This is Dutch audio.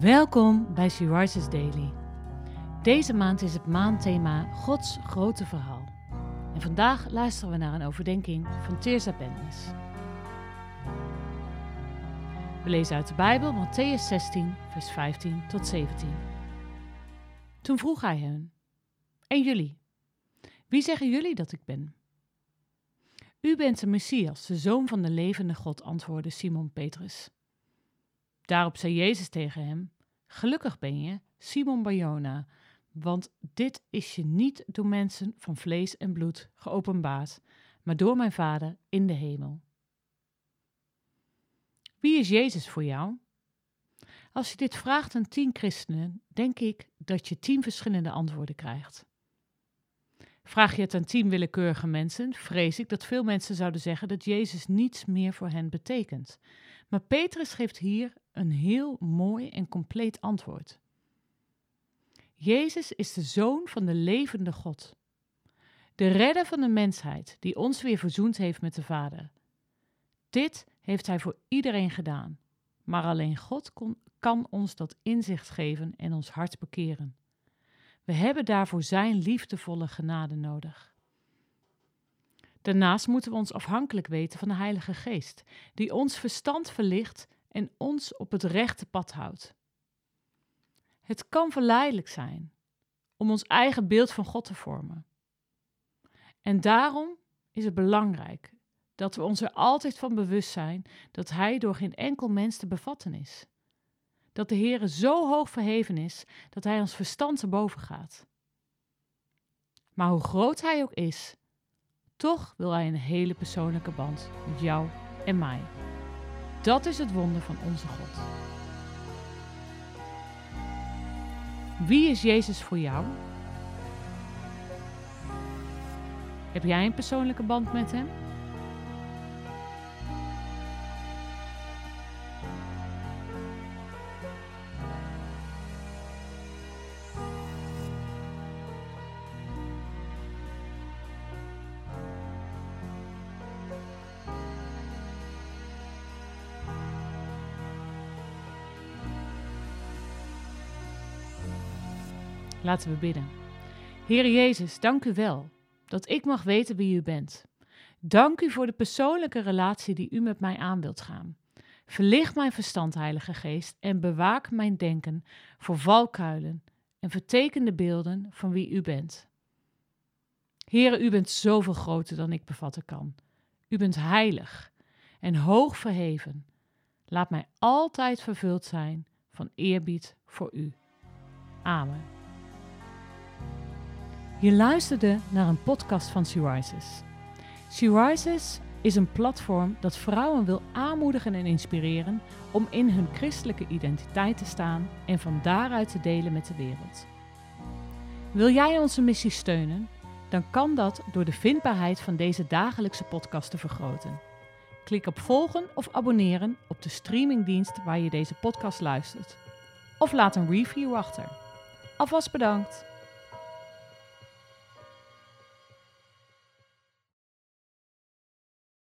Welkom bij She Rises Daily. Deze maand is het maandthema Gods grote verhaal. En vandaag luisteren we naar een overdenking van Teersa Bennis. We lezen uit de Bijbel Matthäus 16, vers 15 tot 17. Toen vroeg hij hen: En jullie? Wie zeggen jullie dat ik ben? U bent de Messias, de zoon van de levende God, antwoordde Simon Petrus. Daarop zei Jezus tegen hem: Gelukkig ben je, Simon Barjona, want dit is je niet door mensen van vlees en bloed geopenbaard, maar door mijn Vader in de hemel. Wie is Jezus voor jou? Als je dit vraagt aan tien christenen, denk ik dat je tien verschillende antwoorden krijgt. Vraag je het aan tien willekeurige mensen, vrees ik dat veel mensen zouden zeggen dat Jezus niets meer voor hen betekent. Maar Petrus geeft hier een heel mooi en compleet antwoord. Jezus is de zoon van de levende God. De redder van de mensheid, die ons weer verzoend heeft met de Vader. Dit heeft hij voor iedereen gedaan, maar alleen God kan ons dat inzicht geven en ons hart bekeren. We hebben daarvoor Zijn liefdevolle genade nodig. Daarnaast moeten we ons afhankelijk weten van de Heilige Geest, die ons verstand verlicht en ons op het rechte pad houdt. Het kan verleidelijk zijn om ons eigen beeld van God te vormen. En daarom is het belangrijk dat we ons er altijd van bewust zijn dat Hij door geen enkel mens te bevatten is. Dat de Heere zo hoog verheven is dat Hij ons verstand te boven gaat. Maar hoe groot Hij ook is, toch wil Hij een hele persoonlijke band met jou en mij. Dat is het wonder van onze God. Wie is Jezus voor jou? Heb jij een persoonlijke band met Hem? Laten we bidden. Heer Jezus, dank u wel dat ik mag weten wie u bent. Dank u voor de persoonlijke relatie die u met mij aan wilt gaan. Verlicht mijn verstand, Heilige Geest, en bewaak mijn denken voor valkuilen en vertekende beelden van wie u bent. Heere, u bent zoveel groter dan ik bevatten kan. U bent heilig en hoog verheven. Laat mij altijd vervuld zijn van eerbied voor u. Amen. Je luisterde naar een podcast van She Rises. Is een platform dat vrouwen wil aanmoedigen en inspireren om in hun christelijke identiteit te staan en van daaruit te delen met de wereld. Wil jij onze missie steunen? Dan kan dat door de vindbaarheid van deze dagelijkse podcast te vergroten. Klik op volgen of abonneren op de streamingdienst waar je deze podcast luistert. Of laat een review achter. Alvast bedankt!